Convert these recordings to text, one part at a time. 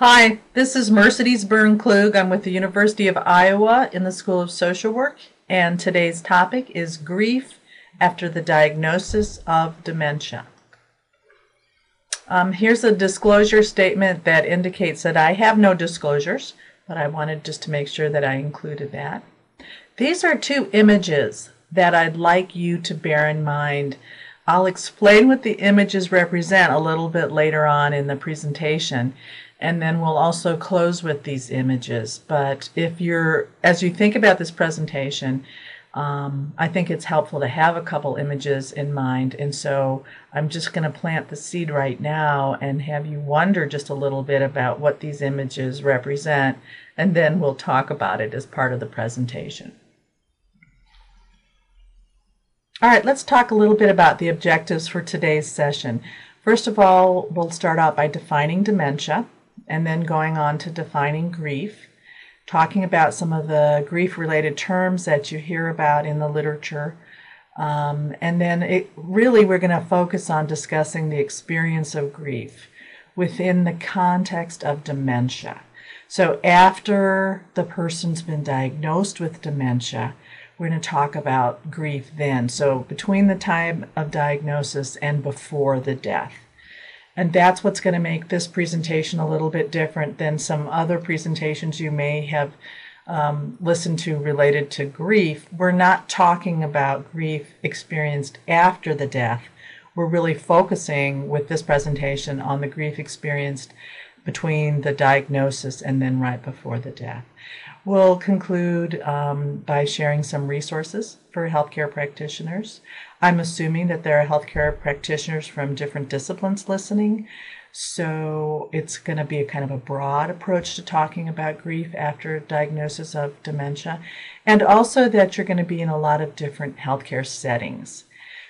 Hi, this is Mercedes Bern-Klug. I'm with the University of Iowa in the School of Social Work, and today's topic is grief after the diagnosis of dementia. Um, here's a disclosure statement that indicates that I have no disclosures, but I wanted just to make sure that I included that. These are two images that I'd like you to bear in mind. I'll explain what the images represent a little bit later on in the presentation and then we'll also close with these images. But if you're, as you think about this presentation, um, I think it's helpful to have a couple images in mind. And so I'm just going to plant the seed right now and have you wonder just a little bit about what these images represent, and then we'll talk about it as part of the presentation. All right, let's talk a little bit about the objectives for today's session. First of all, we'll start out by defining dementia and then going on to defining grief, talking about some of the grief related terms that you hear about in the literature. Um, and then it, really, we're going to focus on discussing the experience of grief within the context of dementia. So, after the person's been diagnosed with dementia, we're going to talk about grief then. So, between the time of diagnosis and before the death. And that's what's going to make this presentation a little bit different than some other presentations you may have um, listened to related to grief. We're not talking about grief experienced after the death. We're really focusing with this presentation on the grief experienced between the diagnosis and then right before the death. We'll conclude um, by sharing some resources for healthcare practitioners. I'm assuming that there are healthcare practitioners from different disciplines listening. So it's going to be a kind of a broad approach to talking about grief after diagnosis of dementia, and also that you're going to be in a lot of different healthcare settings.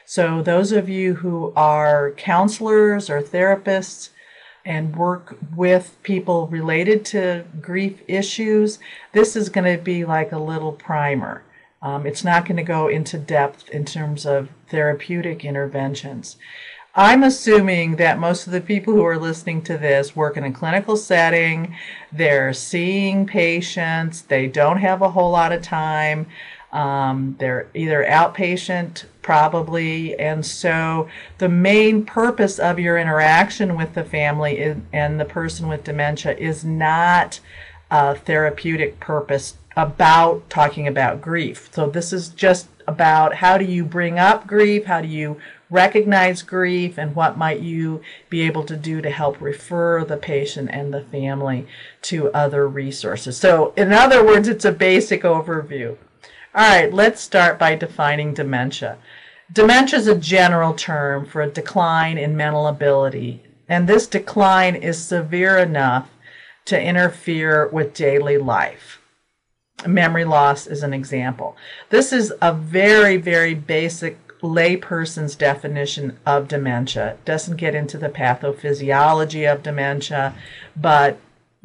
So those of you who are counselors or therapists and work with people related to grief issues, this is going to be like a little primer. Um, it's not going to go into depth in terms of therapeutic interventions. I'm assuming that most of the people who are listening to this work in a clinical setting. They're seeing patients. They don't have a whole lot of time. Um, they're either outpatient, probably, and so the main purpose of your interaction with the family is, and the person with dementia is not a therapeutic purpose about talking about grief. So this is just about how do you bring up grief, how do you recognize grief, and what might you be able to do to help refer the patient and the family to other resources. So in other words, it's a basic overview. All right, let's start by defining dementia. Dementia is a general term for a decline in mental ability, and this decline is severe enough to interfere with daily life memory loss is an example. This is a very, very basic layperson's definition of dementia. It doesn't get into the pathophysiology of dementia, but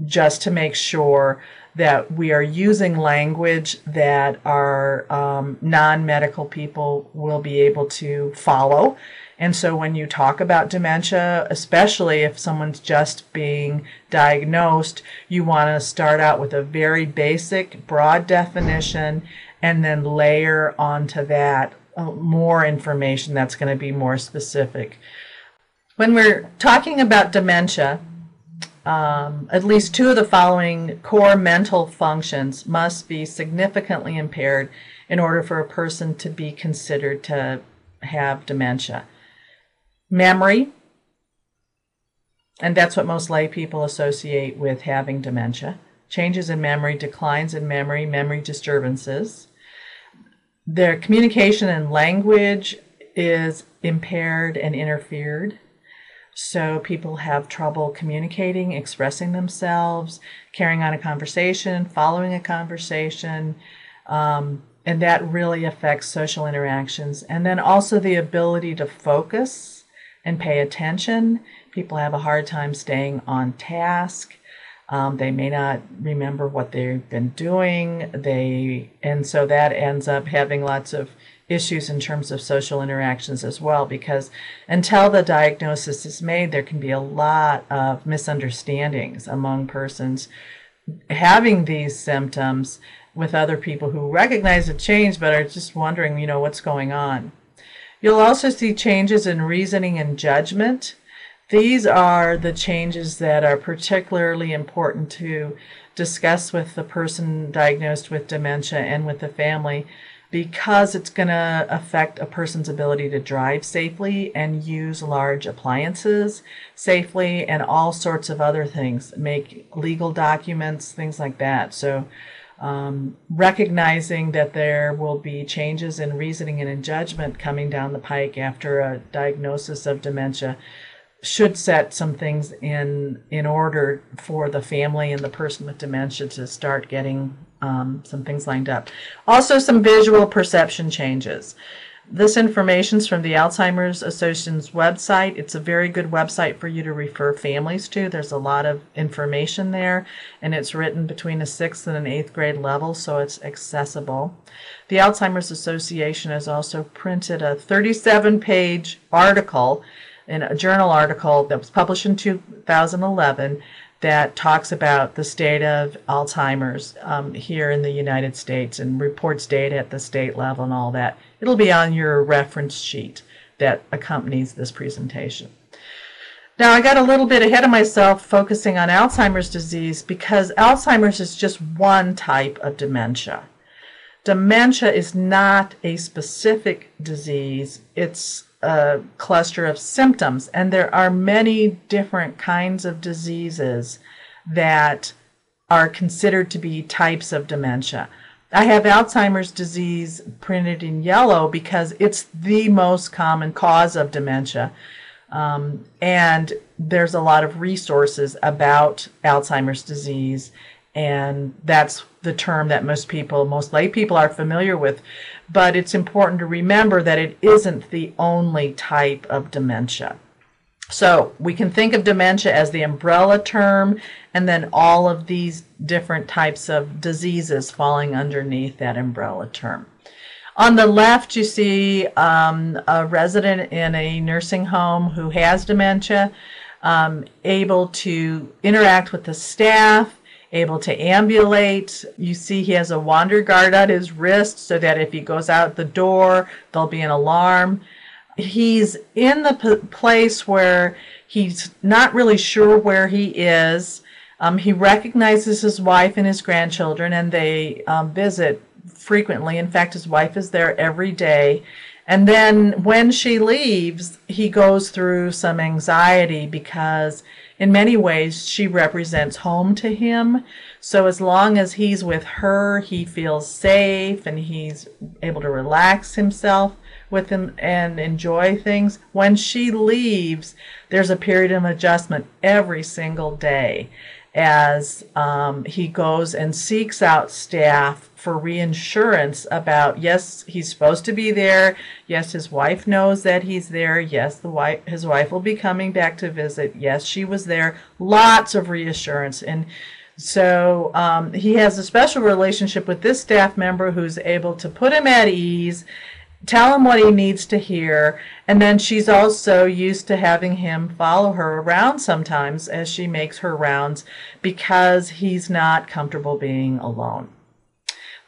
just to make sure that we are using language that our um, non medical people will be able to follow and so when you talk about dementia, especially if someone's just being diagnosed, you want to start out with a very basic, broad definition and then layer onto that uh, more information that's going to be more specific. When we're talking about dementia, um, at least two of the following core mental functions must be significantly impaired in order for a person to be considered to have dementia memory, and that's what most lay people associate with having dementia. Changes in memory, declines in memory, memory disturbances. Their communication and language is impaired and interfered. So people have trouble communicating, expressing themselves, carrying on a conversation, following a conversation. Um, and that really affects social interactions. And then also the ability to focus and pay attention. People have a hard time staying on task. Um, they may not remember what they've been doing. They and so that ends up having lots of issues in terms of social interactions as well because until the diagnosis is made there can be a lot of misunderstandings among persons having these symptoms with other people who recognize a change but are just wondering you know what's going on. You'll also see changes in reasoning and judgment. These are the changes that are particularly important to discuss with the person diagnosed with dementia and with the family because it's going to affect a person's ability to drive safely and use large appliances safely and all sorts of other things, make legal documents, things like that. So, um, recognizing that there will be changes in reasoning and in judgment coming down the pike after a diagnosis of dementia should set some things in in order for the family and the person with dementia to start getting um, some things lined up. Also, some visual perception changes. This information is from the Alzheimer's Association's website. It's a very good website for you to refer families to. There's a lot of information there, and it's written between a sixth and an eighth grade level, so it's accessible. The Alzheimer's Association has also printed a 37 page article in a journal article that was published in 2011 that talks about the state of Alzheimer's um, here in the United States and reports data at the state level and all that. It'll be on your reference sheet that accompanies this presentation. Now, I got a little bit ahead of myself focusing on Alzheimer's disease because Alzheimer's is just one type of dementia. Dementia is not a specific disease, it's a cluster of symptoms, and there are many different kinds of diseases that are considered to be types of dementia. I have Alzheimer's disease printed in yellow because it's the most common cause of dementia. Um, and there's a lot of resources about Alzheimer's disease, and that's the term that most people, most lay people, are familiar with but it's important to remember that it isn't the only type of dementia. So we can think of dementia as the umbrella term, and then all of these different types of diseases falling underneath that umbrella term. On the left, you see um, a resident in a nursing home who has dementia, um, able to interact with the staff, able to ambulate. You see, he has a wander guard on his wrist so that if he goes out the door, there'll be an alarm. He's in the p- place where he's not really sure where he is. Um, he recognizes his wife and his grandchildren, and they um, visit frequently. In fact, his wife is there every day. And then when she leaves, he goes through some anxiety because in many ways, she represents home to him. So as long as he's with her, he feels safe and he's able to relax himself with him and enjoy things. When she leaves, there's a period of adjustment every single day as um, he goes and seeks out staff for reassurance about yes he's supposed to be there. Yes his wife knows that he's there. Yes the wife his wife will be coming back to visit. Yes she was there. Lots of reassurance. And so um, he has a special relationship with this staff member who's able to put him at ease tell him what he needs to hear. And then she's also used to having him follow her around sometimes as she makes her rounds because he's not comfortable being alone.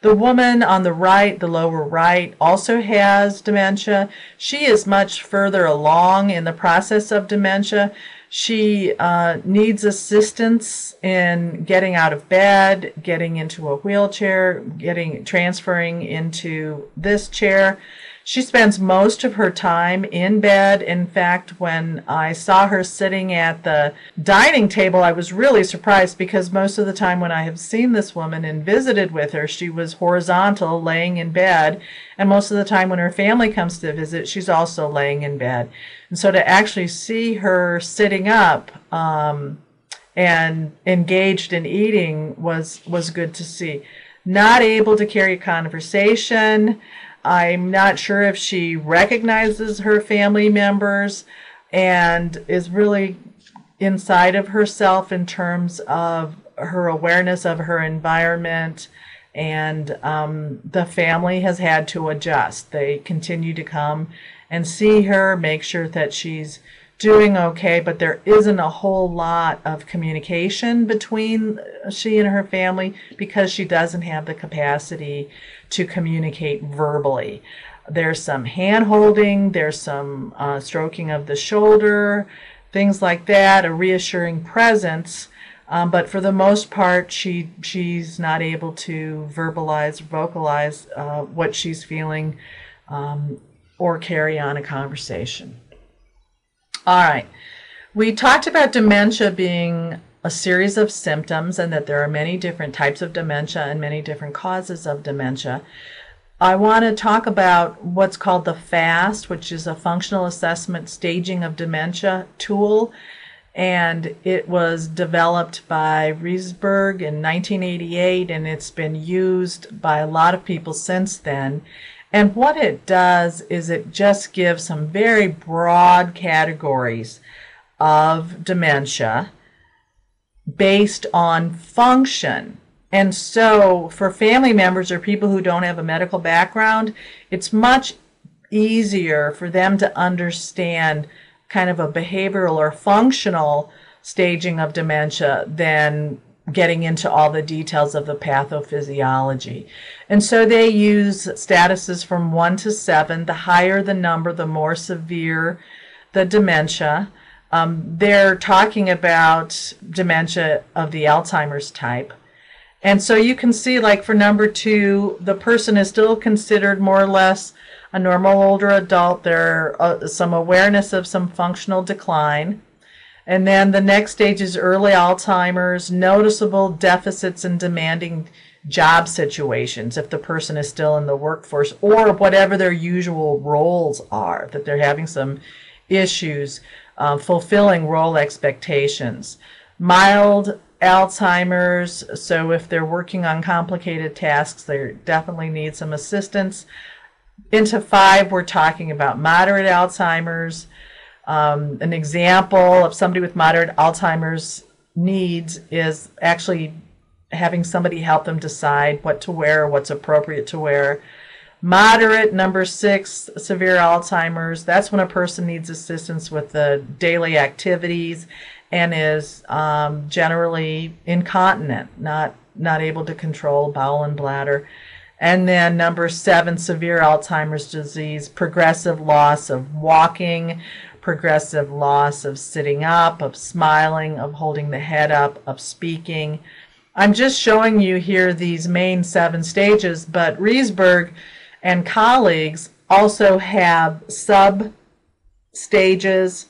The woman on the right, the lower right, also has dementia. She is much further along in the process of dementia. She uh, needs assistance in getting out of bed, getting into a wheelchair, getting transferring into this chair. She spends most of her time in bed. In fact, when I saw her sitting at the dining table, I was really surprised because most of the time when I have seen this woman and visited with her, she was horizontal, laying in bed. And most of the time when her family comes to visit, she's also laying in bed. And so to actually see her sitting up, um, and engaged in eating was was good to see. Not able to carry a conversation, I'm not sure if she recognizes her family members and is really inside of herself in terms of her awareness of her environment and um, the family has had to adjust. They continue to come and see her, make sure that she's doing okay, but there isn't a whole lot of communication between she and her family because she doesn't have the capacity to communicate verbally. There's some hand holding, there's some uh, stroking of the shoulder, things like that, a reassuring presence. Um, but for the most part, she she's not able to verbalize, vocalize uh, what she's feeling, um, or carry on a conversation. All right. We talked about dementia being a series of symptoms and that there are many different types of dementia and many different causes of dementia. I want to talk about what's called the FAST, which is a functional assessment staging of dementia tool. And it was developed by Reisberg in 1988, and it's been used by a lot of people since then. And what it does is it just gives some very broad categories of dementia based on function. And so, for family members or people who don't have a medical background, it's much easier for them to understand kind of a behavioral or functional staging of dementia than getting into all the details of the pathophysiology. And so they use statuses from one to seven. The higher the number, the more severe the dementia. Um, they're talking about dementia of the Alzheimer's type. And so you can see, like for number two, the person is still considered more or less a normal older adult. There's uh, some awareness of some functional decline. And then the next stage is early Alzheimer's, noticeable deficits in demanding job situations if the person is still in the workforce or whatever their usual roles are, that they're having some issues uh, fulfilling role expectations. Mild Alzheimer's, so if they're working on complicated tasks, they definitely need some assistance. Into five, we're talking about moderate Alzheimer's. Um, an example of somebody with moderate Alzheimer's needs is actually having somebody help them decide what to wear, what's appropriate to wear. Moderate, number six, severe Alzheimer's, that's when a person needs assistance with the daily activities and is um, generally incontinent, not, not able to control bowel and bladder. And then number seven, severe Alzheimer's disease, progressive loss of walking, progressive loss of sitting up, of smiling, of holding the head up, of speaking. I'm just showing you here these main seven stages, but Reisberg and colleagues also have sub stages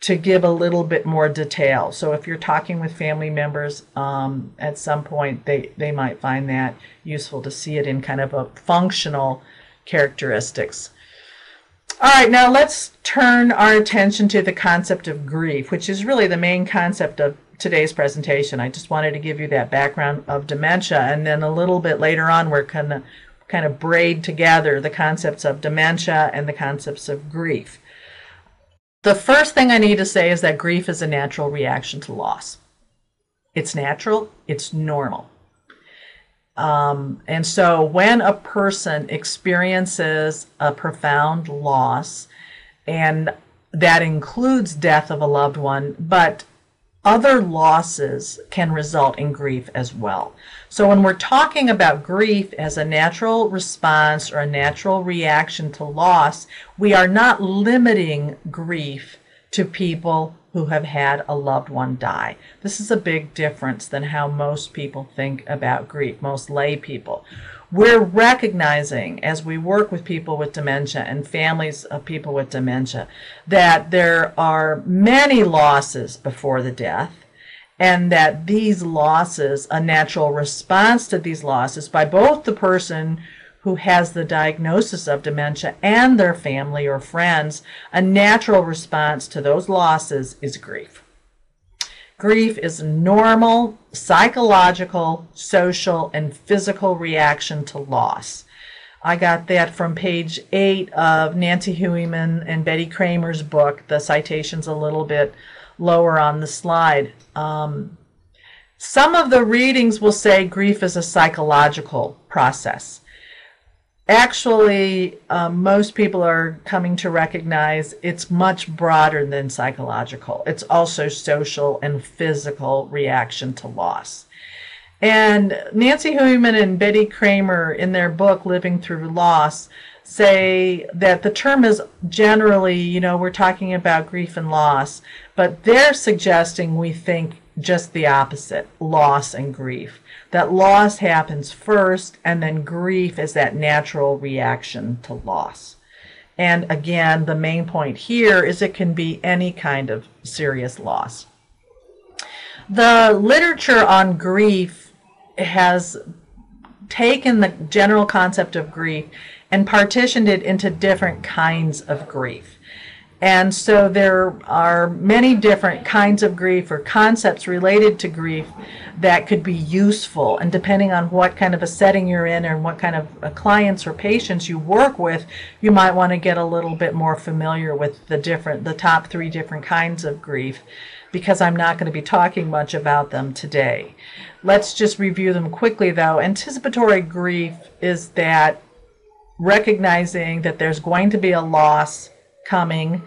to give a little bit more detail. So if you're talking with family members um, at some point, they, they might find that useful to see it in kind of a functional characteristics. All right, now let's turn our attention to the concept of grief, which is really the main concept of today's presentation. I just wanted to give you that background of dementia, and then a little bit later on, we're to kind of braid together the concepts of dementia and the concepts of grief. The first thing I need to say is that grief is a natural reaction to loss. It's natural, it's normal. Um, and so when a person experiences a profound loss, and that includes death of a loved one, but other losses can result in grief as well. So when we're talking about grief as a natural response or a natural reaction to loss, we are not limiting grief to people who have had a loved one die. This is a big difference than how most people think about grief, most lay people. We're recognizing as we work with people with dementia and families of people with dementia that there are many losses before the death and that these losses, a natural response to these losses by both the person who has the diagnosis of dementia and their family or friends, a natural response to those losses is grief. Grief is a normal psychological, social, and physical reaction to loss. I got that from page eight of Nancy Hooyman and Betty Kramer's book. The citation's a little bit lower on the slide. Um, Some of the readings will say grief is a psychological process. Actually, um, most people are coming to recognize it's much broader than psychological. It's also social and physical reaction to loss. And Nancy Hooyman and Betty Kramer, in their book Living Through Loss, say that the term is generally, you know, we're talking about grief and loss, but they're suggesting we think just the opposite loss and grief. That loss happens first, and then grief is that natural reaction to loss. And again, the main point here is it can be any kind of serious loss. The literature on grief has taken the general concept of grief and partitioned it into different kinds of grief. And so there are many different kinds of grief or concepts related to grief that could be useful. And depending on what kind of a setting you're in and what kind of uh, clients or patients you work with, you might want to get a little bit more familiar with the different, the top three different kinds of grief because I'm not going to be talking much about them today. Let's just review them quickly though. Anticipatory grief is that recognizing that there's going to be a loss coming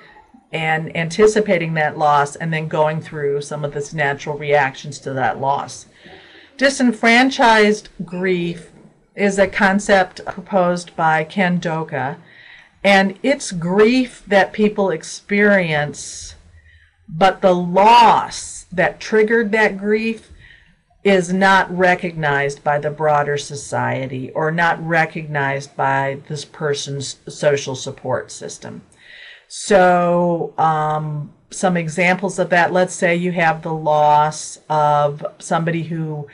and anticipating that loss and then going through some of this natural reactions to that loss. Disenfranchised grief is a concept proposed by Ken Doka, and it's grief that people experience, but the loss that triggered that grief is not recognized by the broader society or not recognized by this person's social support system. So, um, some examples of that let's say you have the loss of somebody who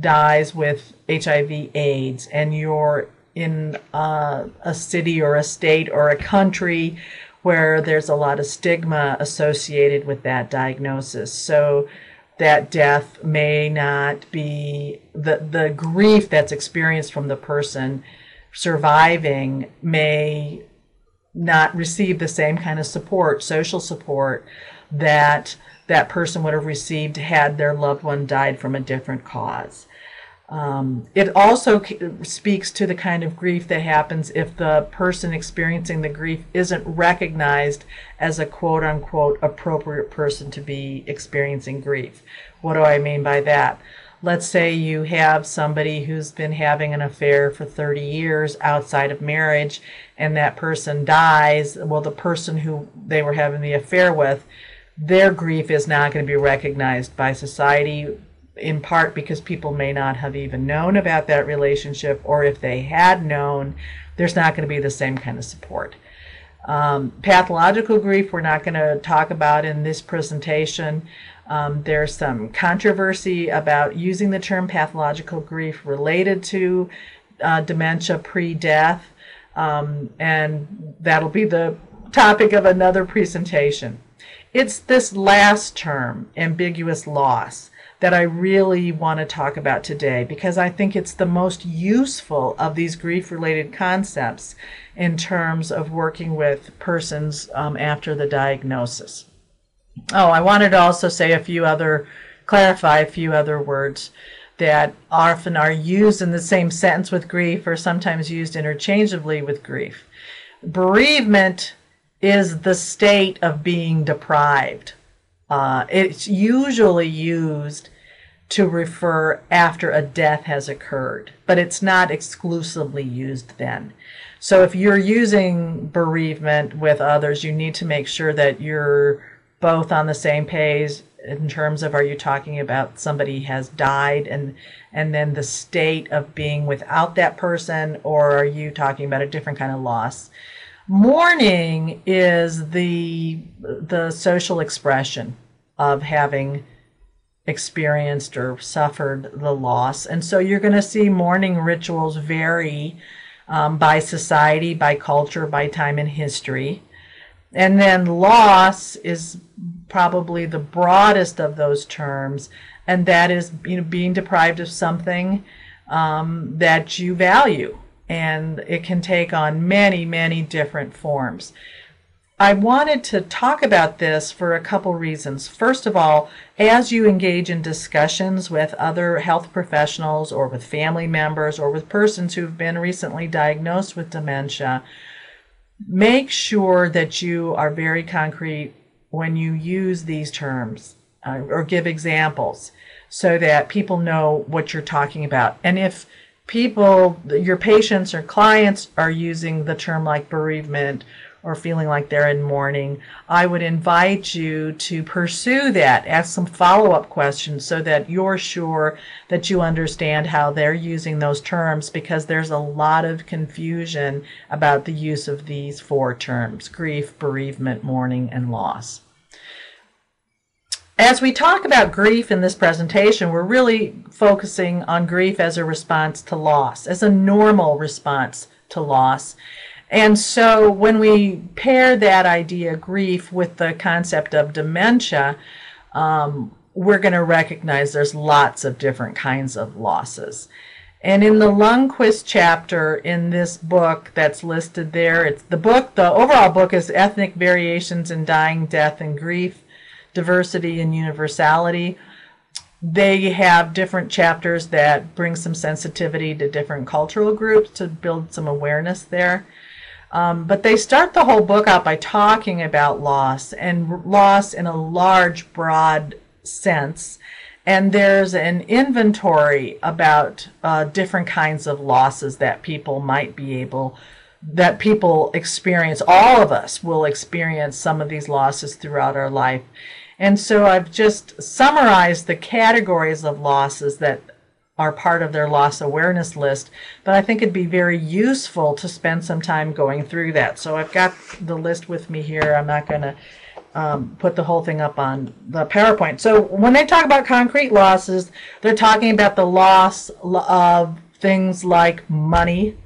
dies with HIV AIDS and you're in uh, a city or a state or a country where there's a lot of stigma associated with that diagnosis. So, that death may not be the the grief that's experienced from the person surviving may not receive the same kind of support, social support that that person would have received had their loved one died from a different cause. Um, it also speaks to the kind of grief that happens if the person experiencing the grief isn't recognized as a quote unquote appropriate person to be experiencing grief. What do I mean by that? Let's say you have somebody who's been having an affair for 30 years outside of marriage and that person dies. Well, the person who they were having the affair with, their grief is not going to be recognized by society in part because people may not have even known about that relationship, or if they had known, there's not going to be the same kind of support. Um, pathological grief, we're not going to talk about in this presentation. Um, there's some controversy about using the term pathological grief related to uh, dementia pre death, um, and that'll be the topic of another presentation. It's this last term, ambiguous loss, that I really want to talk about today because I think it's the most useful of these grief related concepts in terms of working with persons um, after the diagnosis. Oh, I wanted to also say a few other, clarify a few other words that often are used in the same sentence with grief or sometimes used interchangeably with grief. Bereavement is the state of being deprived. Uh, it's usually used to refer after a death has occurred, but it's not exclusively used then. So if you're using bereavement with others, you need to make sure that you're both on the same page in terms of are you talking about somebody has died and and then the state of being without that person or are you talking about a different kind of loss mourning is the the social expression of having experienced or suffered the loss. And so you're going to see mourning rituals vary um, by society, by culture, by time in history. And then loss is probably the broadest of those terms, and that is you know being deprived of something um, that you value, and it can take on many many different forms. I wanted to talk about this for a couple reasons. First of all, as you engage in discussions with other health professionals or with family members or with persons who've been recently diagnosed with dementia, make sure that you are very concrete when you use these terms uh, or give examples so that people know what you're talking about. And if people, your patients or clients are using the term like bereavement or feeling like they're in mourning, I would invite you to pursue that. Ask some follow up questions so that you're sure that you understand how they're using those terms because there's a lot of confusion about the use of these four terms grief, bereavement, mourning, and loss. As we talk about grief in this presentation, we're really focusing on grief as a response to loss, as a normal response to loss. And so when we pair that idea, grief, with the concept of dementia, um, we're going to recognize there's lots of different kinds of losses. And in the Lundquist chapter in this book that's listed there, it's the book, the overall book is Ethnic Variations in Dying, Death, and Grief, Diversity and Universality. They have different chapters that bring some sensitivity to different cultural groups to build some awareness there. Um, but they start the whole book out by talking about loss and loss in a large, broad sense. And there's an inventory about uh, different kinds of losses that people might be able, that people experience. All of us will experience some of these losses throughout our life. And so I've just summarized the categories of losses that are part of their loss awareness list. But I think it'd be very useful to spend some time going through that. So I've got the list with me here. I'm not going to um, put the whole thing up on the PowerPoint. So when they talk about concrete losses, they're talking about the loss of things like money,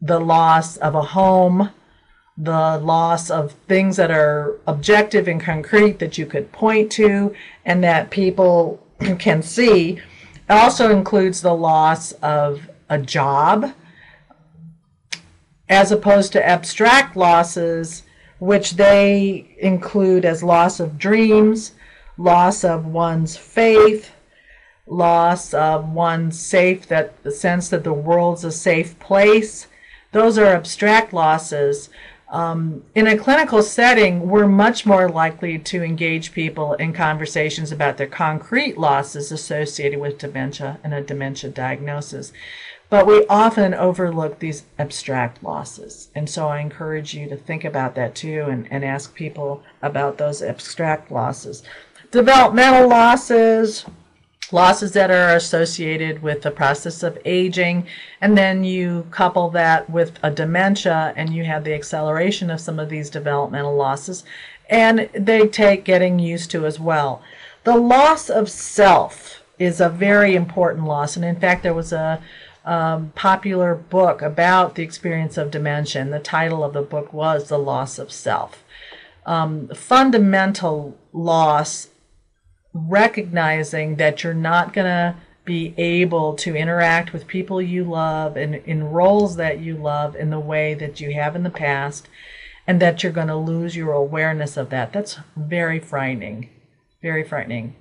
the loss of a home, the loss of things that are objective and concrete that you could point to and that people can see it also includes the loss of a job, as opposed to abstract losses, which they include as loss of dreams, loss of one's faith, loss of one's safe that the sense that the world's a safe place. Those are abstract losses. Um, in a clinical setting, we're much more likely to engage people in conversations about their concrete losses associated with dementia and a dementia diagnosis. But we often overlook these abstract losses. And so I encourage you to think about that too and, and ask people about those abstract losses. Developmental losses, losses that are associated with the process of aging, and then you couple that with a dementia, and you have the acceleration of some of these developmental losses, and they take getting used to as well. The loss of self is a very important loss, and in fact, there was a um, popular book about the experience of dementia, and the title of the book was The Loss of Self. Um, fundamental loss recognizing that you're not going to be able to interact with people you love and in roles that you love in the way that you have in the past and that you're going to lose your awareness of that. That's very frightening very frightening.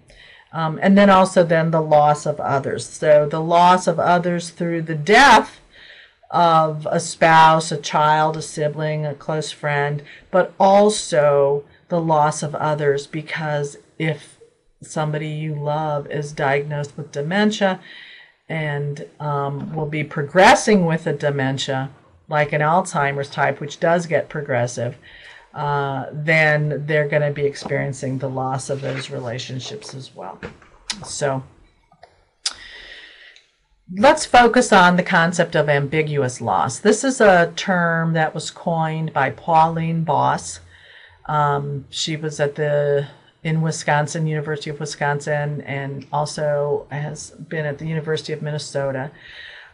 Um, and then also then the loss of others. So the loss of others through the death of a spouse a child a sibling a close friend but also the loss of others because if somebody you love is diagnosed with dementia and um, will be progressing with a dementia, like an Alzheimer's type, which does get progressive, uh, then they're going to be experiencing the loss of those relationships as well. So let's focus on the concept of ambiguous loss. This is a term that was coined by Pauline Boss. Um, she was at the in Wisconsin, University of Wisconsin, and also has been at the University of Minnesota.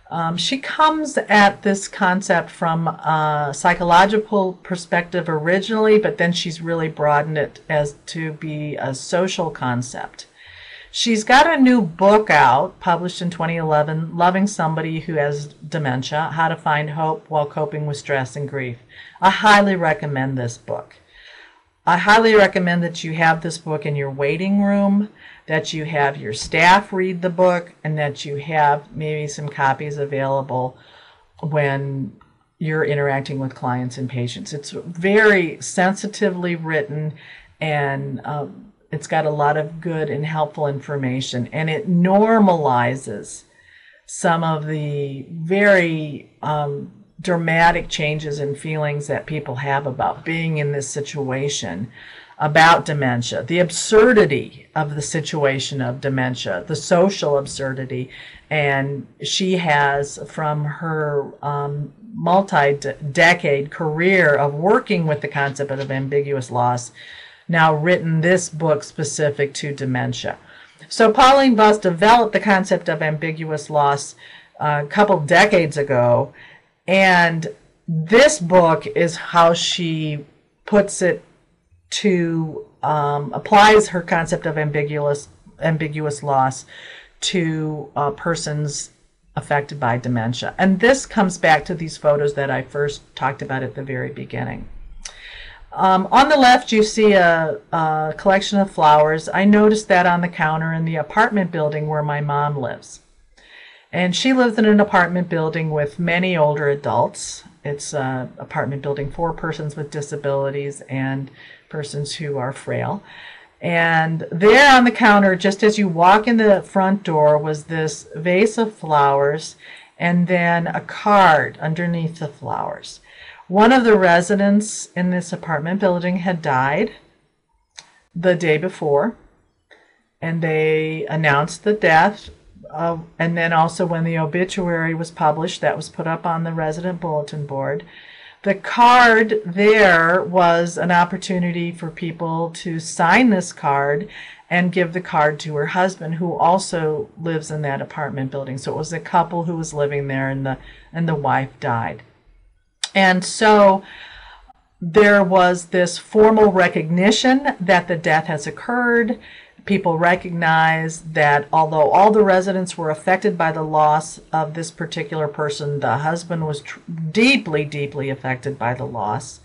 Um, she comes at this concept from a psychological perspective originally, but then she's really broadened it as to be a social concept. She's got a new book out, published in 2011, Loving Somebody Who Has Dementia How to Find Hope While Coping with Stress and Grief. I highly recommend this book. I highly recommend that you have this book in your waiting room, that you have your staff read the book, and that you have maybe some copies available when you're interacting with clients and patients. It's very sensitively written and um, it's got a lot of good and helpful information, and it normalizes some of the very um, dramatic changes in feelings that people have about being in this situation about dementia, the absurdity of the situation of dementia, the social absurdity. And she has, from her um, multi decade career of working with the concept of ambiguous loss, now written this book specific to dementia. So Pauline Boss developed the concept of ambiguous loss uh, a couple decades ago, and this book is how she puts it to um, applies her concept of ambiguous ambiguous loss to uh, persons affected by dementia. And this comes back to these photos that I first talked about at the very beginning. Um, on the left, you see a, a, collection of flowers. I noticed that on the counter in the apartment building where my mom lives. And she lives in an apartment building with many older adults. It's an apartment building for persons with disabilities and persons who are frail. And there on the counter, just as you walk in the front door, was this vase of flowers and then a card underneath the flowers. One of the residents in this apartment building had died the day before, and they announced the death. Uh, and then also, when the obituary was published, that was put up on the resident bulletin board. The card there was an opportunity for people to sign this card and give the card to her husband, who also lives in that apartment building. So it was a couple who was living there, and the and the wife died. And so there was this formal recognition that the death has occurred. People recognize that although all the residents were affected by the loss of this particular person, the husband was tr- deeply, deeply affected by the loss.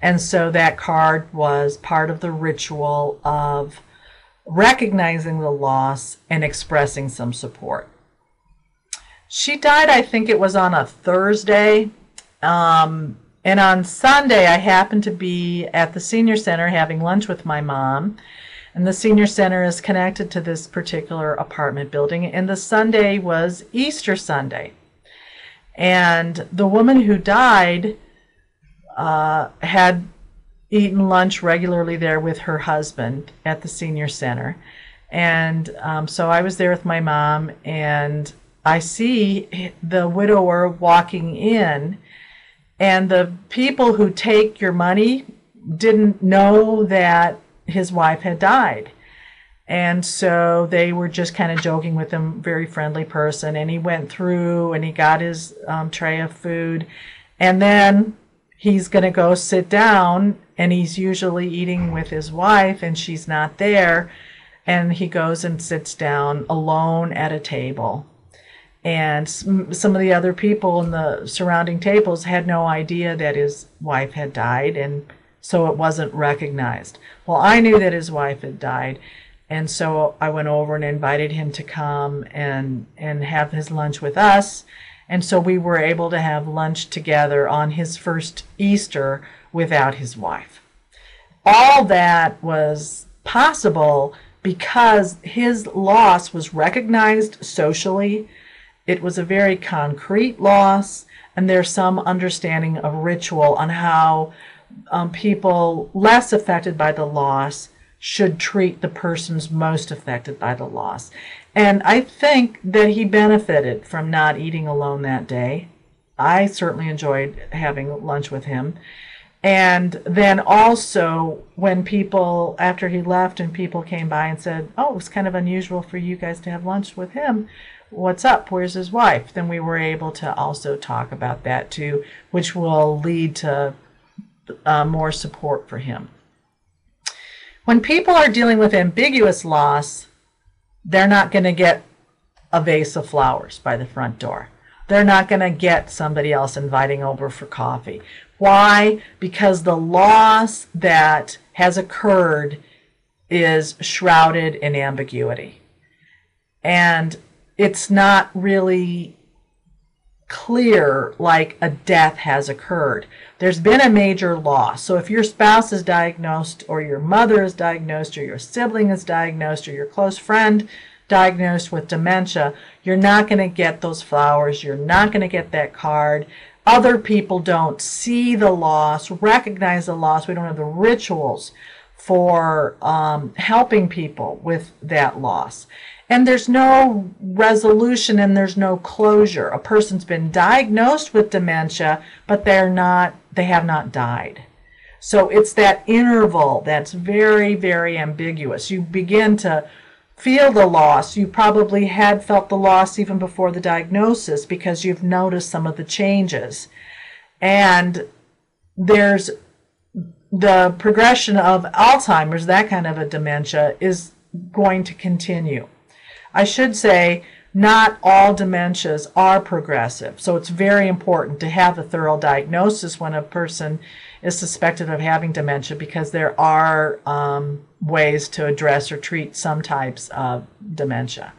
And so that card was part of the ritual of recognizing the loss and expressing some support. She died, I think it was on a Thursday. Um, and on Sunday, I happened to be at the senior center having lunch with my mom. And the senior center is connected to this particular apartment building. And the Sunday was Easter Sunday. And the woman who died uh, had eaten lunch regularly there with her husband at the senior center. And um, so I was there with my mom, and I see the widower walking in and the people who take your money didn't know that his wife had died. And so they were just kind of joking with him, very friendly person. And he went through and he got his um, tray of food. And then he's going to go sit down and he's usually eating with his wife and she's not there. And he goes and sits down alone at a table and some of the other people in the surrounding tables had no idea that his wife had died and so it wasn't recognized. Well i knew that his wife had died and so i went over and invited him to come and and have his lunch with us. And so we were able to have lunch together on his first easter without his wife. All that was possible because his loss was recognized socially. It was a very concrete loss, and there's some understanding of ritual on how um, people less affected by the loss should treat the persons most affected by the loss. And I think that he benefited from not eating alone that day. I certainly enjoyed having lunch with him. And then also, when people, after he left, and people came by and said, Oh, it was kind of unusual for you guys to have lunch with him, what's up? Where's his wife? Then we were able to also talk about that too, which will lead to uh, more support for him. When people are dealing with ambiguous loss, they're not going to get a vase of flowers by the front door. They're not going to get somebody else inviting over for coffee. Why? Because the loss that has occurred is shrouded in ambiguity. And it's not really clear like a death has occurred. There's been a major loss. So if your spouse is diagnosed, or your mother is diagnosed, or your sibling is diagnosed, or your close friend diagnosed with dementia, you're not going to get those flowers. You're not going to get that card. Other people don't see the loss, recognize the loss. We don't have the rituals for um, helping people with that loss. And there's no resolution and there's no closure. A person's been diagnosed with dementia, but they're not, they have not died. So it's that interval that's very, very ambiguous. You begin to feel the loss. You probably had felt the loss even before the diagnosis because you've noticed some of the changes. And there's the progression of Alzheimer's, that kind of a dementia, is going to continue. I should say, not all dementias are progressive. So it's very important to have a thorough diagnosis when a person is suspected of having dementia because there are um, ways to address or treat some types of dementia.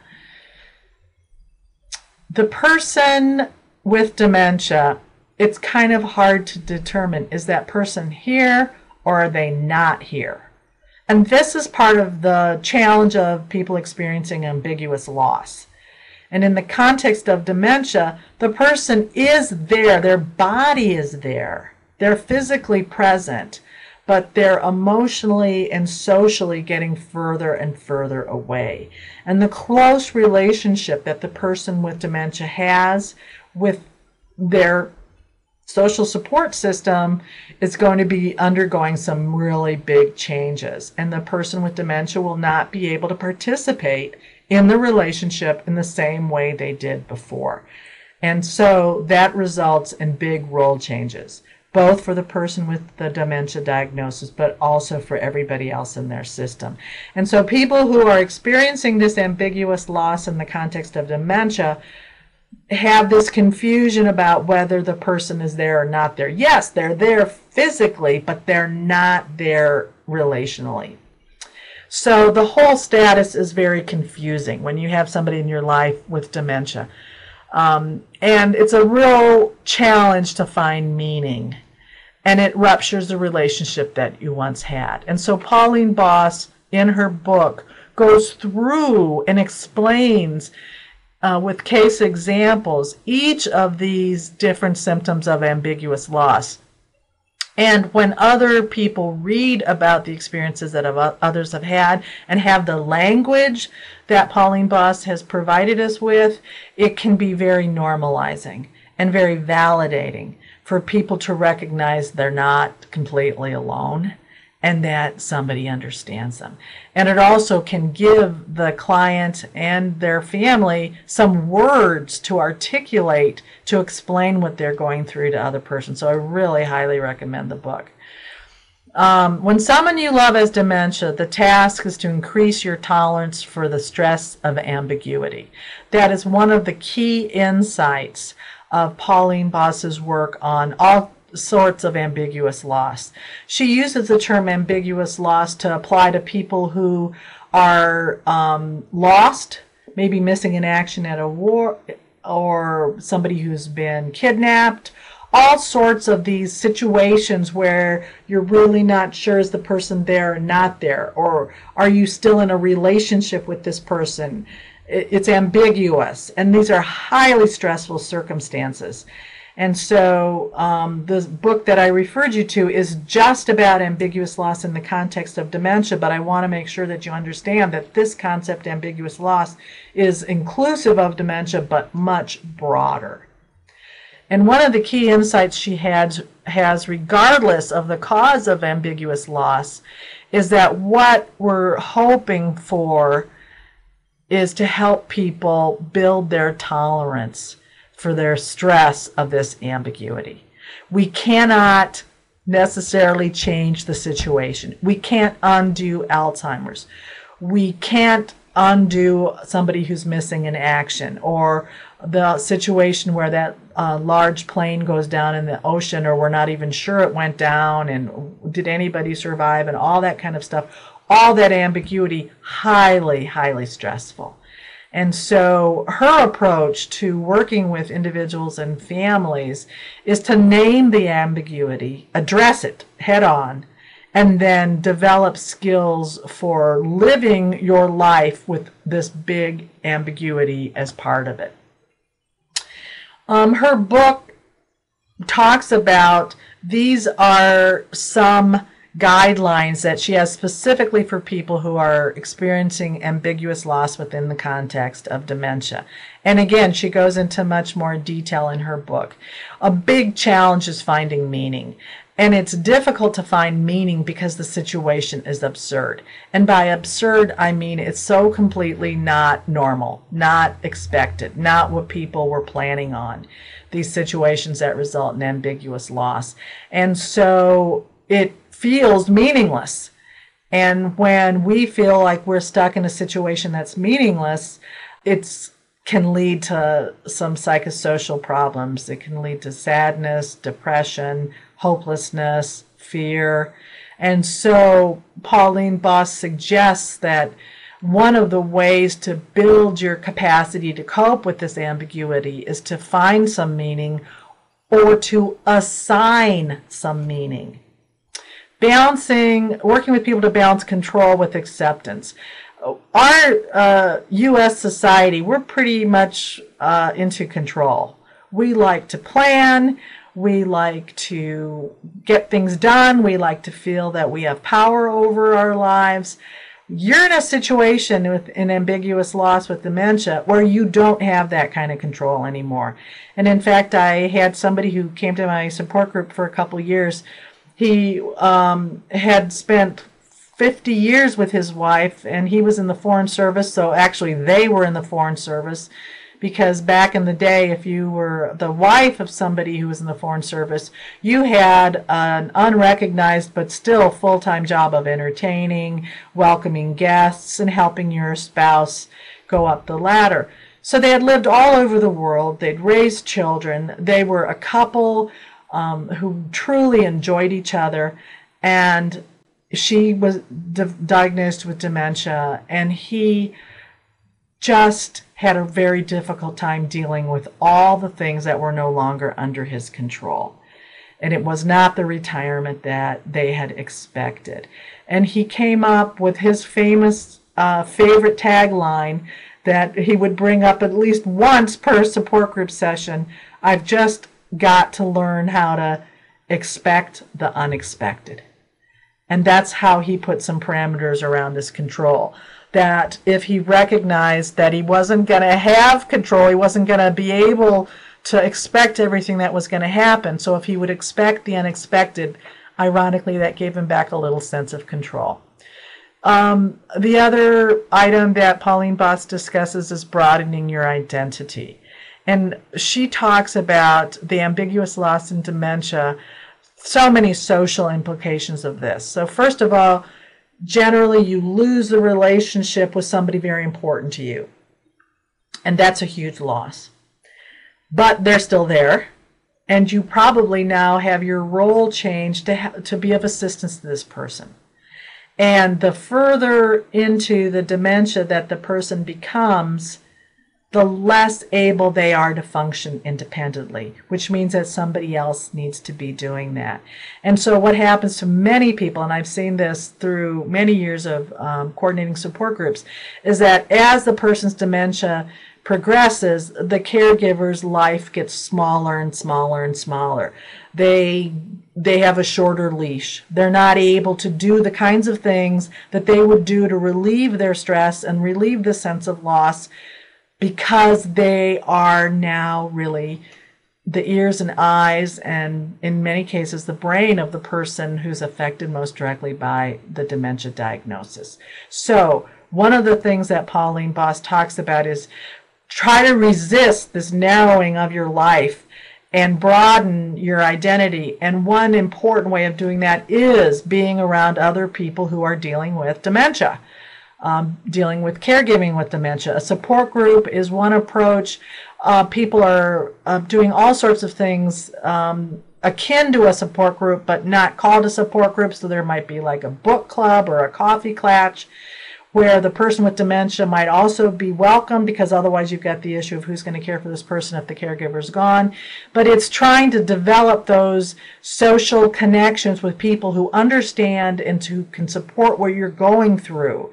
The person with dementia, it's kind of hard to determine is that person here or are they not here? And this is part of the challenge of people experiencing ambiguous loss. And in the context of dementia, the person is there, their body is there, they're physically present, but they're emotionally and socially getting further and further away. And the close relationship that the person with dementia has with their social support system is going to be undergoing some really big changes. And the person with dementia will not be able to participate in the relationship in the same way they did before. And so that results in big role changes, both for the person with the dementia diagnosis, but also for everybody else in their system. And so people who are experiencing this ambiguous loss in the context of dementia have this confusion about whether the person is there or not there. Yes, they're there physically, but they're not there relationally. So the whole status is very confusing when you have somebody in your life with dementia. Um, and it's a real challenge to find meaning. And it ruptures the relationship that you once had. And so Pauline Boss, in her book, goes through and explains uh, with case examples each of these different symptoms of ambiguous loss. And when other people read about the experiences that others have had and have the language that Pauline Boss has provided us with, it can be very normalizing and very validating for people to recognize they're not completely alone and that somebody understands them. And it also can give the client and their family some words to articulate to explain what they're going through to other persons. So I really highly recommend the book. Um, when someone you love has dementia, the task is to increase your tolerance for the stress of ambiguity. That is one of the key insights of Pauline Boss's work on all sorts of ambiguous loss. She uses the term ambiguous loss to apply to people who are um, lost, maybe missing in action at a war, or somebody who's been kidnapped. All sorts of these situations where you're really not sure is the person there or not there, or are you still in a relationship with this person? It's ambiguous, and these are highly stressful circumstances. And so um, the book that I referred you to is just about ambiguous loss in the context of dementia, but I want to make sure that you understand that this concept, ambiguous loss, is inclusive of dementia, but much broader. And one of the key insights she had, has, regardless of the cause of ambiguous loss, is that what we're hoping for is to help people build their tolerance for their stress of this ambiguity. We cannot necessarily change the situation. We can't undo Alzheimer's. We can't undo somebody who's missing in action or the situation where that uh, large plane goes down in the ocean or we're not even sure it went down and did anybody survive and all that kind of stuff all that ambiguity highly highly stressful and so her approach to working with individuals and families is to name the ambiguity address it head on and then develop skills for living your life with this big ambiguity as part of it. Um, her book talks about these are some guidelines that she has specifically for people who are experiencing ambiguous loss within the context of dementia. And again, she goes into much more detail in her book. A big challenge is finding meaning. And it's difficult to find meaning because the situation is absurd. And by absurd, I mean it's so completely not normal, not expected, not what people were planning on. These situations that result in ambiguous loss. And so it feels meaningless. And when we feel like we're stuck in a situation that's meaningless, it can lead to some psychosocial problems. It can lead to sadness, depression, hopelessness, fear. And so Pauline Boss suggests that one of the ways to build your capacity to cope with this ambiguity is to find some meaning or to assign some meaning. Balancing, working with people to balance control with acceptance. Our uh, U.S. society, we're pretty much uh, into control. We like to plan. We like to get things done. We like to feel that we have power over our lives. You're in a situation with an ambiguous loss with dementia where you don't have that kind of control anymore. And in fact, I had somebody who came to my support group for a couple years. He um, had spent 50 years with his wife, and he was in the Foreign Service, so actually they were in the Foreign Service because back in the day, if you were the wife of somebody who was in the Foreign Service, you had an unrecognized but still full time job of entertaining, welcoming guests, and helping your spouse go up the ladder. So they had lived all over the world, they'd raised children, they were a couple um, who truly enjoyed each other, and she was di- diagnosed with dementia, and he just had a very difficult time dealing with all the things that were no longer under his control. And it was not the retirement that they had expected. And he came up with his famous uh, favorite tagline that he would bring up at least once per support group session I've just got to learn how to expect the unexpected. And that's how he put some parameters around his control that if he recognized that he wasn't going to have control, he wasn't going to be able to expect everything that was going to happen. So if he would expect the unexpected, ironically, that gave him back a little sense of control. Um, the other item that Pauline Boss discusses is broadening your identity. And she talks about the ambiguous loss and dementia, so many social implications of this. So, first of all, generally you lose the relationship with somebody very important to you. And that's a huge loss. But they're still there. And you probably now have your role changed to, ha- to be of assistance to this person. And the further into the dementia that the person becomes, the less able they are to function independently, which means that somebody else needs to be doing that. And so, what happens to many people, and I've seen this through many years of um, coordinating support groups, is that as the person's dementia progresses, the caregiver's life gets smaller and smaller and smaller. They they have a shorter leash. They're not able to do the kinds of things that they would do to relieve their stress and relieve the sense of loss because they are now really the ears and eyes, and in many cases, the brain of the person who's affected most directly by the dementia diagnosis. So, one of the things that Pauline Boss talks about is try to resist this narrowing of your life and broaden your identity. And one important way of doing that is being around other people who are dealing with dementia um, dealing with caregiving with dementia. A support group is one approach. Uh, people are uh, doing all sorts of things um, akin to a support group, but not called a support group. So there might be like a book club or a coffee clatch where the person with dementia might also be welcome because otherwise you've got the issue of who's going to care for this person if the caregiver's gone. But it's trying to develop those social connections with people who understand and who can support what you're going through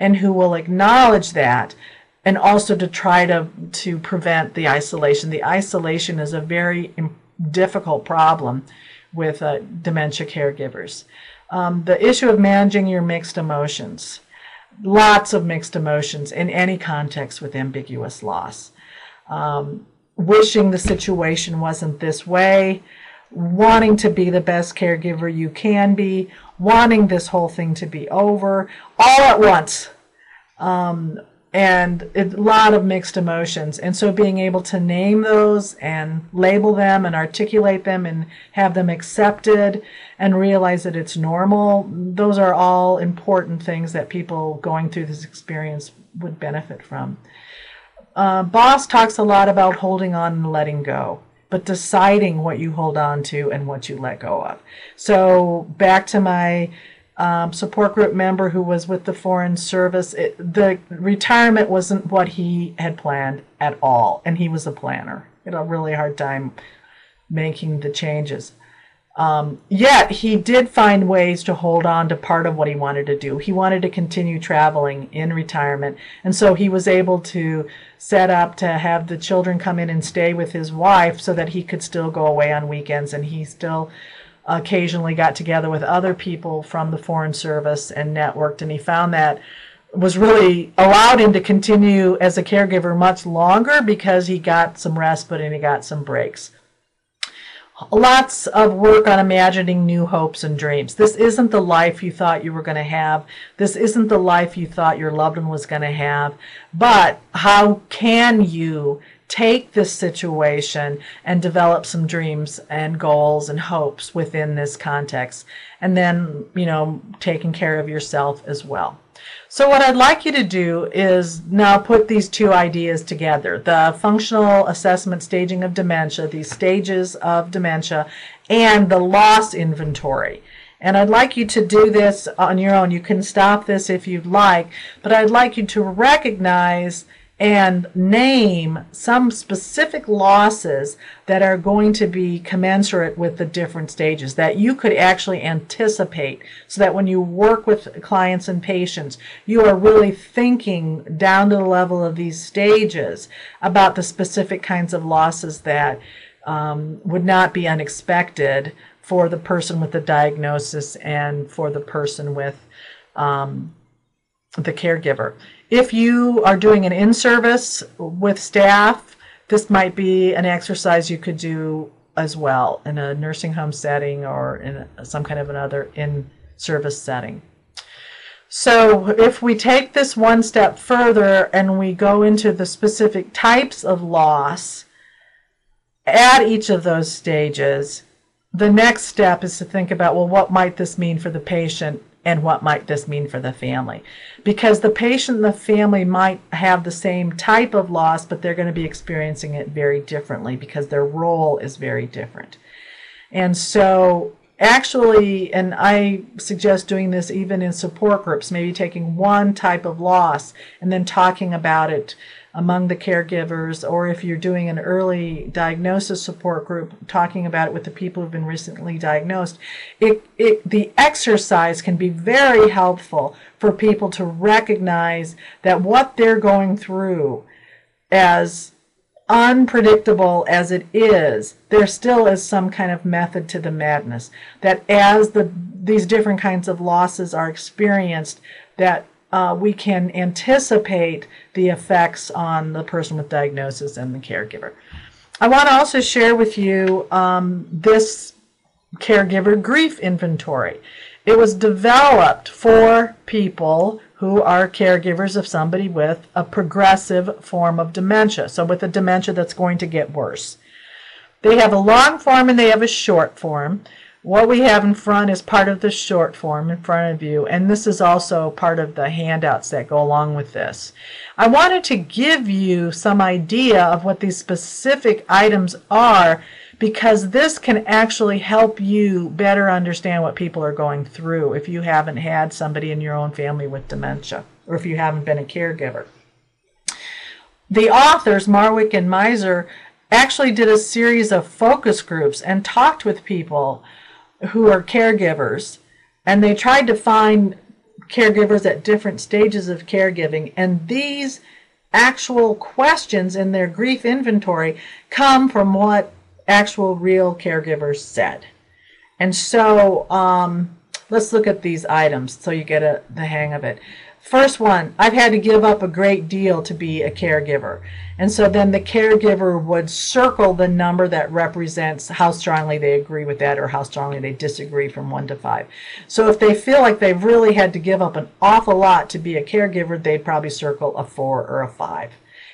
and who will acknowledge that and also to try to to prevent the isolation. The isolation is a very difficult problem with uh, dementia caregivers. Um, the issue of managing your mixed emotions lots of mixed emotions in any context with ambiguous loss. Um, wishing the situation wasn't this way, wanting to be the best caregiver you can be, wanting this whole thing to be over all at once. Um, and a lot of mixed emotions. And so being able to name those and label them and articulate them and have them accepted and realize that it's normal, those are all important things that people going through this experience would benefit from. Uh, Boss talks a lot about holding on and letting go, but deciding what you hold on to and what you let go of. So back to my um, support group member who was with the Foreign Service. It, the retirement wasn't what he had planned at all, and he was a planner. He had a really hard time making the changes. Um, yet he did find ways to hold on to part of what he wanted to do. He wanted to continue traveling in retirement, and so he was able to set up to have the children come in and stay with his wife so that he could still go away on weekends and he still occasionally got together with other people from the Foreign Service and networked, and he found that was really allowed him to continue as a caregiver much longer because he got some respite and he got some breaks. Lots of work on imagining new hopes and dreams. This isn't the life you thought you were going to have. This isn't the life you thought your loved one was going to have. But how can you take this situation and develop some dreams and goals and hopes within this context. And then, you know, taking care of yourself as well. So, what I'd like you to do is now put these two ideas together the functional assessment staging of dementia, these stages of dementia, and the loss inventory. And I'd like you to do this on your own. You can stop this if you'd like, but I'd like you to recognize and name some specific losses that are going to be commensurate with the different stages that you could actually anticipate so that when you work with clients and patients, you are really thinking down to the level of these stages about the specific kinds of losses that um, would not be unexpected for the person with the diagnosis and for the person with um, the caregiver. If you are doing an in service with staff, this might be an exercise you could do as well in a nursing home setting or in some kind of another in service setting. So, if we take this one step further and we go into the specific types of loss at each of those stages, the next step is to think about well, what might this mean for the patient and what might this mean for the family. Because the patient and the family might have the same type of loss but they're going to be experiencing it very differently because their role is very different. And so actually and i suggest doing this even in support groups maybe taking one type of loss and then talking about it among the caregivers, or if you're doing an early diagnosis support group, talking about it with the people who've been recently diagnosed, it, it, the exercise can be very helpful for people to recognize that what they're going through, as unpredictable as it is, there still is some kind of method to the madness. That as the these different kinds of losses are experienced, that uh, we can anticipate the effects on the person with diagnosis and the caregiver. I want to also share with you um, this caregiver grief inventory. It was developed for people who are caregivers of somebody with a progressive form of dementia, so with a dementia that's going to get worse. They have a long form and they have a short form. What we have in front is part of the short form in front of you, and this is also part of the handouts that go along with this. I wanted to give you some idea of what these specific items are because this can actually help you better understand what people are going through if you haven't had somebody in your own family with dementia or if you haven't been a caregiver. The authors, Marwit and Meuser, actually did a series of focus groups and talked with people who are caregivers, and they tried to find caregivers at different stages of caregiving. And these actual questions in their grief inventory come from what actual real caregivers said. And so um, let's look at these items so you get a, the hang of it. First one, I've had to give up a great deal to be a caregiver. And so then the caregiver would circle the number that represents how strongly they agree with that or how strongly they disagree from one to five. So if they feel like they've really had to give up an awful lot to be a caregiver, they'd probably circle a four or a five.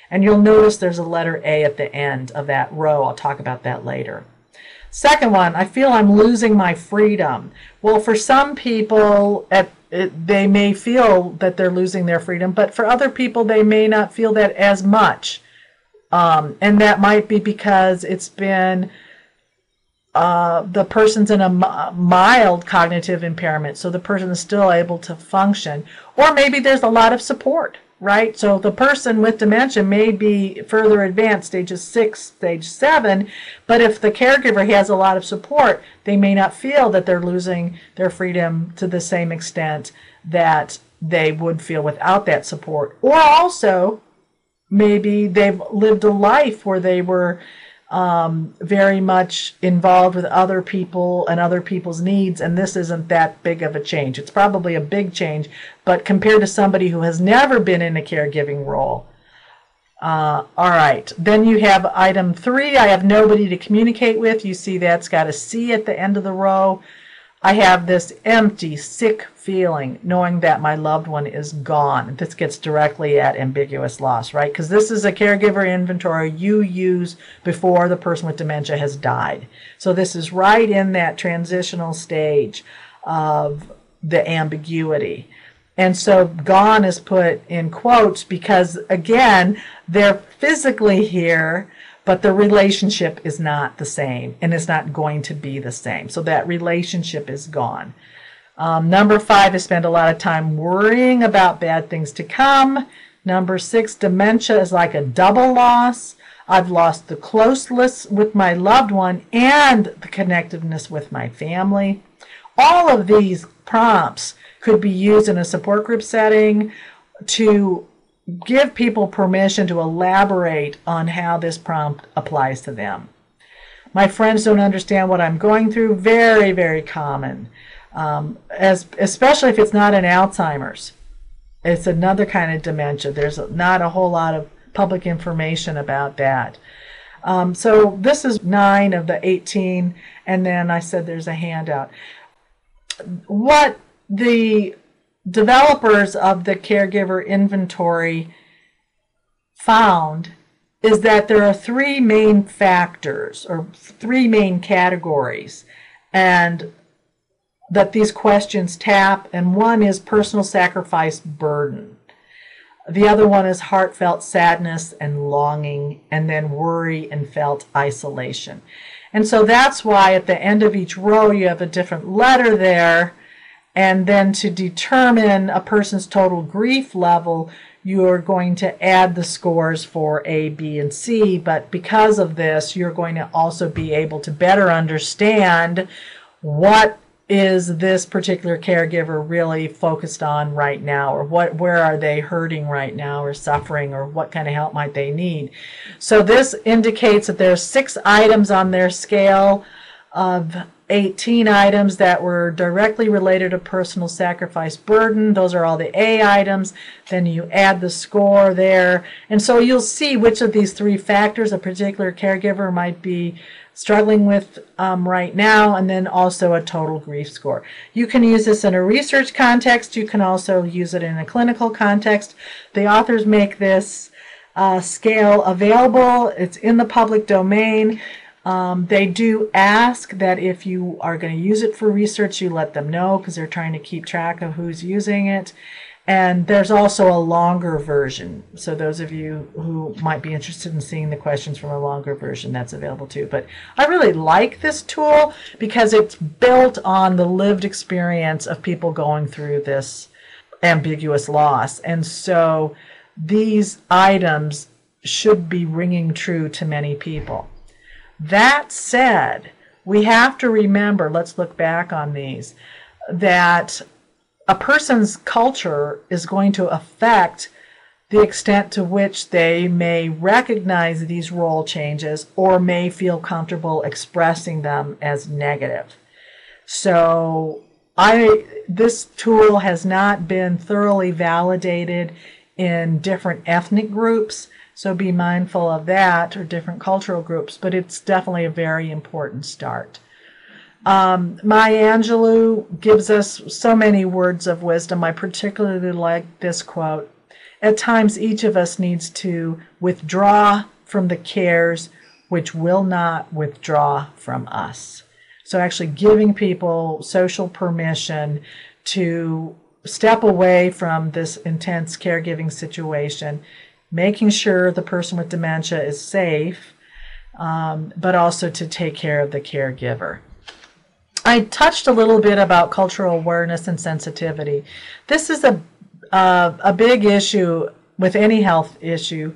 And you'll notice there's a letter A at the end of that row. I'll talk about that later. Second one, I feel I'm losing my freedom. Well, for some people, at it, they may feel that they're losing their freedom, but for other people, they may not feel that as much. Um, and that might be because it's been uh, the person's in a mild cognitive impairment, so the person is still able to function. Or maybe there's a lot of support right? So the person with dementia may be further advanced, stages six, stage seven, but if the caregiver has a lot of support, they may not feel that they're losing their freedom to the same extent that they would feel without that support. Or also, maybe they've lived a life where they were um, very much involved with other people and other people's needs, and this isn't that big of a change. It's probably a big change, but compared to somebody who has never been in a caregiving role. Uh, all right, then you have item three. I have nobody to communicate with. You see that's got a C at the end of the row. I have this empty, sick feeling knowing that my loved one is gone. This gets directly at ambiguous loss, right? Because this is a caregiver inventory you use before the person with dementia has died. So this is right in that transitional stage of the ambiguity. And so gone is put in quotes because, again, they're physically here, but the relationship is not the same and it's not going to be the same. So that relationship is gone. Um, number five is spend a lot of time worrying about bad things to come. Number six, dementia is like a double loss. I've lost the closeness with my loved one and the connectiveness with my family. All of these prompts could be used in a support group setting to give people permission to elaborate on how this prompt applies to them. My friends don't understand what I'm going through. Very, very common um, as especially if it's not an Alzheimer's. It's another kind of dementia. There's not a whole lot of public information about that. Um, so this is nine of the 18, and then I said there's a handout. What the developers of the caregiver inventory found is that there are three main factors or three main categories. And that these questions tap, and one is personal sacrifice burden. The other one is heartfelt sadness and longing, and then worry and felt isolation. And so that's why at the end of each row you have a different letter there. And then to determine a person's total grief level, you're going to add the scores for A, B, and C. But because of this, you're going to also be able to better understand what is this particular caregiver really focused on right now or what where are they hurting right now or suffering or what kind of help might they need so this indicates that there's six items on their scale of 18 items that were directly related to personal sacrifice burden. Those are all the A items. Then you add the score there. And so you'll see which of these three factors a particular caregiver might be struggling with um, right now, and then also a total grief score. You can use this in a research context. You can also use it in a clinical context. The authors make this uh, scale available. It's in the public domain. Um, they do ask that if you are going to use it for research, you let them know because they're trying to keep track of who's using it. And there's also a longer version. So those of you who might be interested in seeing the questions from a longer version, that's available too. But I really like this tool because it's built on the lived experience of people going through this ambiguous loss. And so these items should be ringing true to many people. That said, we have to remember, let's look back on these, that a person's culture is going to affect the extent to which they may recognize these role changes or may feel comfortable expressing them as negative. So I this tool has not been thoroughly validated in different ethnic groups, so be mindful of that or different cultural groups, but it's definitely a very important start. Um, Maya Angelou gives us so many words of wisdom. I particularly like this quote. At times, each of us needs to withdraw from the cares which will not withdraw from us. So, actually, giving people social permission to step away from this intense caregiving situation, making sure the person with dementia is safe, um, but also to take care of the caregiver. I touched a little bit about cultural awareness and sensitivity. This is a uh, a big issue with any health issue,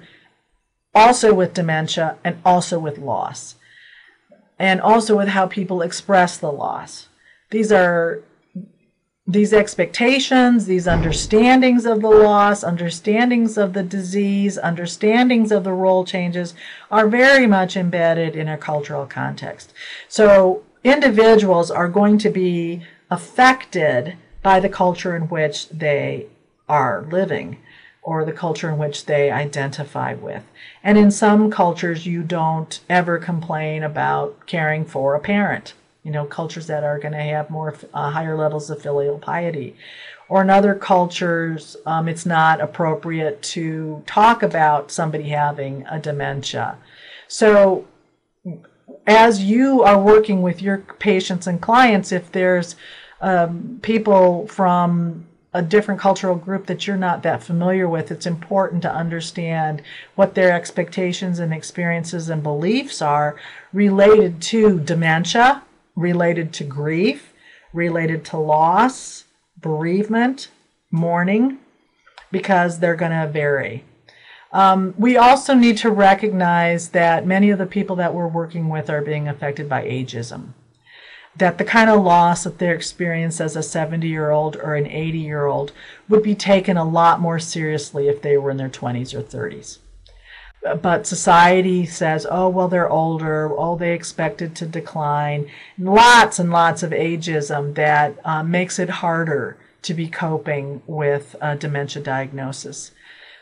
also with dementia and also with loss, and also with how people express the loss. These are these expectations, these understandings of the loss, understandings of the disease, understandings of the role changes are very much embedded in a cultural context. So individuals are going to be affected by the culture in which they are living or the culture in which they identify with. And in some cultures, you don't ever complain about caring for a parent. You know, cultures that are going to have more uh, higher levels of filial piety. Or in other cultures, um, it's not appropriate to talk about somebody having a dementia. So as you are working with your patients and clients, if there's um, people from a different cultural group that you're not that familiar with, it's important to understand what their expectations and experiences and beliefs are related to dementia, related to grief, related to loss, bereavement, mourning, because they're going to vary. Um, we also need to recognize that many of the people that we're working with are being affected by ageism. That the kind of loss that they're experiencing as a 70 year old or an 80 year old would be taken a lot more seriously if they were in their 20s or 30s. But society says, oh, well, they're older. Oh, they expected to decline. Lots and lots of ageism that uh, makes it harder to be coping with a dementia diagnosis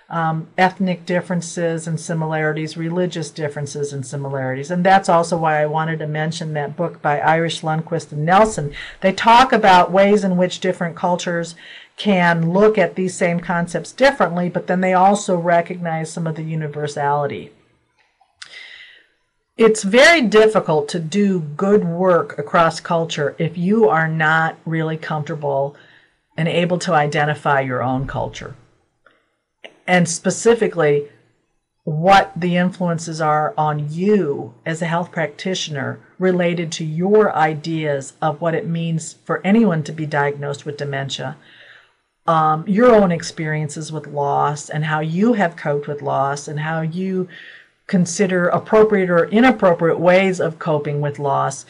um, ethnic differences and similarities, religious differences and similarities. And that's also why I wanted to mention that book by Irish Lundquist and Nelsen. They talk about ways in which different cultures can look at these same concepts differently, but then they also recognize some of the universality. It's very difficult to do good work across culture if you are not really comfortable and able to identify your own culture and specifically what the influences are on you as a health practitioner related to your ideas of what it means for anyone to be diagnosed with dementia, um, your own experiences with loss, and how you have coped with loss, and how you consider appropriate or inappropriate ways of coping with loss.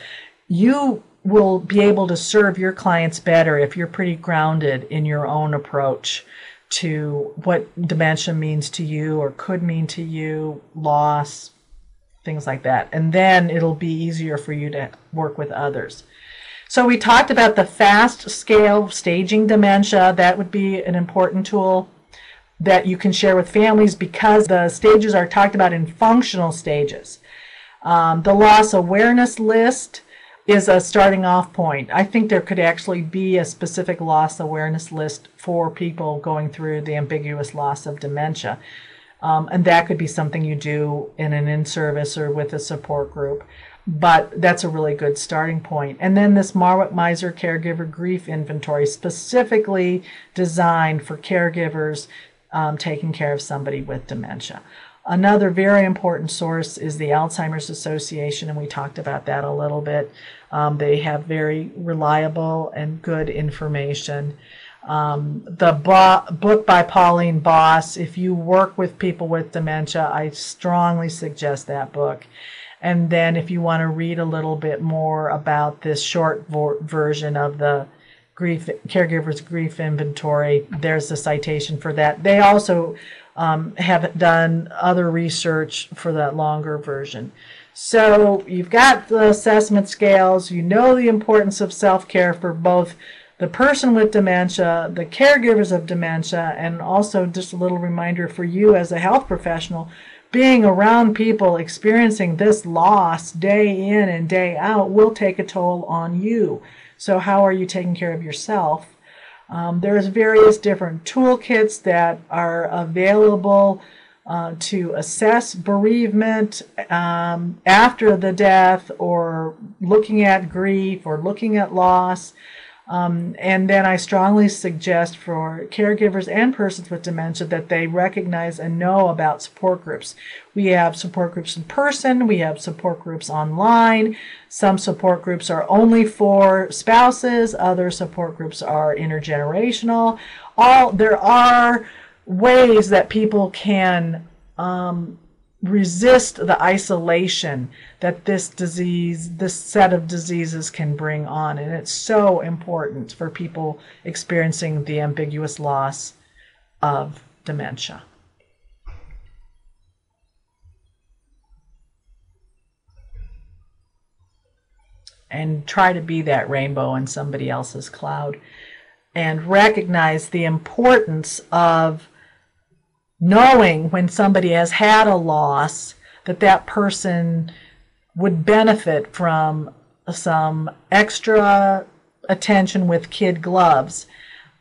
You will be able to serve your clients better if you're pretty grounded in your own approach to what dementia means to you or could mean to you, loss, things like that. And then it'll be easier for you to work with others. So we talked about the FAST scale staging dementia. That would be an important tool that you can share with families because the stages are talked about in functional stages. Um, the loss awareness list is a starting off point. I think there could actually be a specific loss awareness list for people going through the ambiguous loss of dementia. Um, and that could be something you do in an in service or with a support group. but that's a really good starting point. And then this Marwit Meuser Caregiver Grief Inventory, specifically designed for caregivers um, taking care of somebody with dementia. Another very important source is the Alzheimer's Association, and we talked about that a little bit. Um, they have very reliable and good information. Um, the bo- book by Pauline Boss, if you work with people with dementia, I strongly suggest that book. And then if you want to read a little bit more about this short vo- version of the grief caregivers grief inventory, there's a citation for that. They also um, have done other research for that longer version. So you've got the assessment scales, you know the importance of self care for both the person with dementia, the caregivers of dementia, and also just a little reminder for you as a health professional being around people experiencing this loss day in and day out will take a toll on you. So, how are you taking care of yourself? Um, there's various different toolkits that are available uh, to assess bereavement um, after the death or looking at grief or looking at loss. Um, and then I strongly suggest for caregivers and persons with dementia that they recognize and know about support groups. We have support groups in person, we have support groups online. Some support groups are only for spouses, other support groups are intergenerational. All there are ways that people can um, resist the isolation that this disease, this set of diseases can bring on. And it's so important for people experiencing the ambiguous loss of dementia. And try to be that rainbow in somebody else's cloud and recognize the importance of knowing when somebody has had a loss that that person would benefit from some extra attention with kid gloves.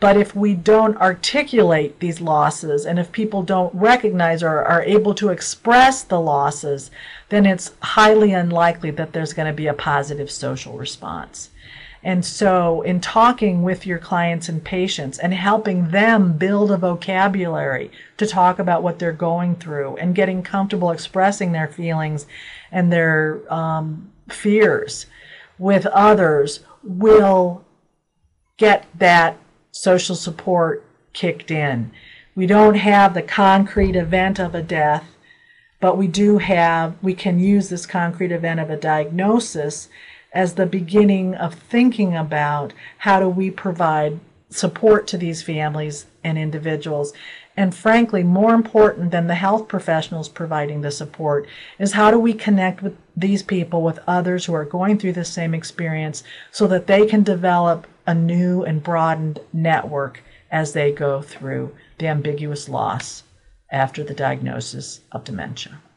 But if we don't articulate these losses and if people don't recognize or are able to express the losses, then it's highly unlikely that there's going to be a positive social response. And so, in talking with your clients and patients and helping them build a vocabulary to talk about what they're going through and getting comfortable expressing their feelings and their um, fears with others will get that social support kicked in. We don't have the concrete event of a death, but we do have, we can use this concrete event of a diagnosis as the beginning of thinking about how do we provide support to these families and individuals. And frankly, more important than the health professionals providing the support is how do we connect with these people with others who are going through the same experience so that they can develop a new and broadened network as they go through the ambiguous loss after the diagnosis of dementia.